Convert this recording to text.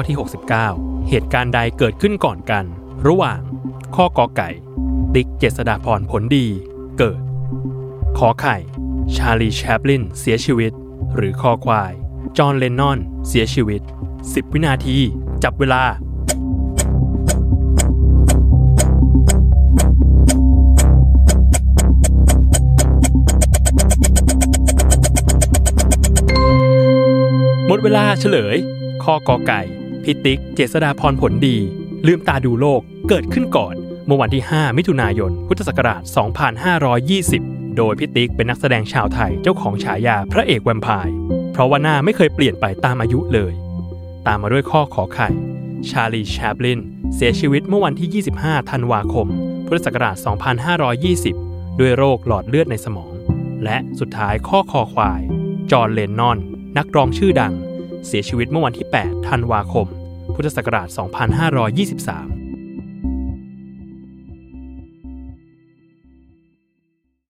ข้อที่ 69 เหตุการณ์ใดเกิดขึ้นก่อนกัน ระหว่าง ข้อกอไก่ ติ๊กเจษดาพรผลดี เกิด ขอไข่ ชาลีแชปลินเสียชีวิต หรือคอควาย จอห์นเลนนอน เสียชีวิต 10 วินาที จับเวลาหมดเวลาเฉลย ข้อกอไก่ พิติก เจษดาพรผลดี ลืมตาดูโลกเกิดขึ้นก่อน เมื่อวันที่ 5 มิถุนายน พุทธศักราช 2520 โดยพิติกเป็นนักแสดงชาวไทยเจ้าของฉายาพระเอกแวมไพร์เพราะว่าหน้าไม่เคยเปลี่ยนไปตามอายุเลย ตามมาด้วยข้อขอไข่ ชาลีแชปลิน เสียชีวิตเมื่อวันที่ 25 ธันวาคม พุทธศักราช 2520 ด้วยโรคหลอดเลือดในสมอง และสุดท้ายข้อคอควาย จอห์เลนนอน นักร้องชื่อดัง เสียชีวิตเมื่อวันที่ 8 ธันวาคม พุทธศักราช 2523